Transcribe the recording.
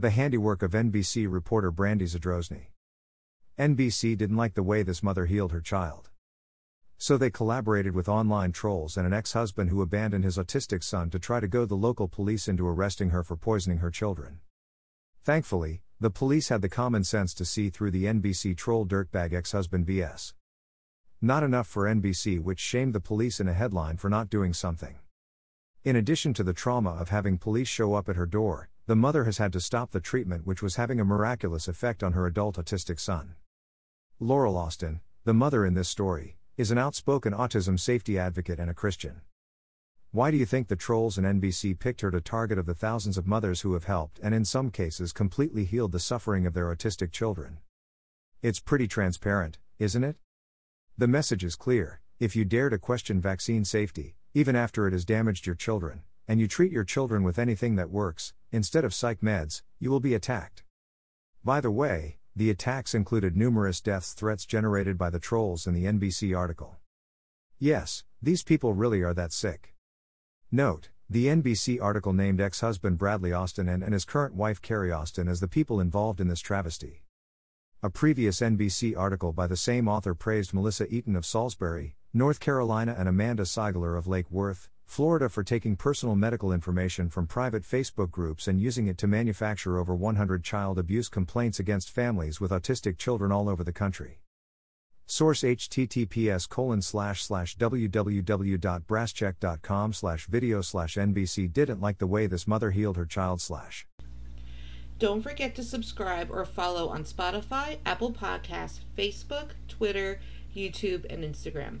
The handiwork of NBC reporter Brandy Zadrozny. NBC didn't like the way this mother healed her child. So they collaborated with online trolls and an ex husband who abandoned his autistic son to try to go the local police into arresting her for poisoning her children. Thankfully, the police had the common sense to see through the NBC troll dirtbag ex husband BS. Not enough for NBC, which shamed the police in a headline for not doing something. In addition to the trauma of having police show up at her door, the mother has had to stop the treatment which was having a miraculous effect on her adult autistic son. Laurel Austin, the mother in this story, is an outspoken autism safety advocate and a Christian. Why do you think the trolls and NBC picked her to target of the thousands of mothers who have helped and in some cases completely healed the suffering of their autistic children? It's pretty transparent, isn't it? The message is clear if you dare to question vaccine safety, even after it has damaged your children, and you treat your children with anything that works, instead of psych meds, you will be attacked. By the way, the attacks included numerous deaths threats generated by the trolls in the NBC article. Yes, these people really are that sick. Note, the NBC article named ex husband Bradley Austin and, and his current wife Carrie Austin as the people involved in this travesty. A previous NBC article by the same author praised Melissa Eaton of Salisbury, North Carolina and Amanda Seigler of Lake Worth, Florida for taking personal medical information from private Facebook groups and using it to manufacture over 100 child abuse complaints against families with autistic children all over the country. Source https colon slash slash www.brasscheck.com slash video slash NBC didn't like the way this mother healed her child slash. Don't forget to subscribe or follow on Spotify, Apple Podcasts, Facebook, Twitter, YouTube, and Instagram.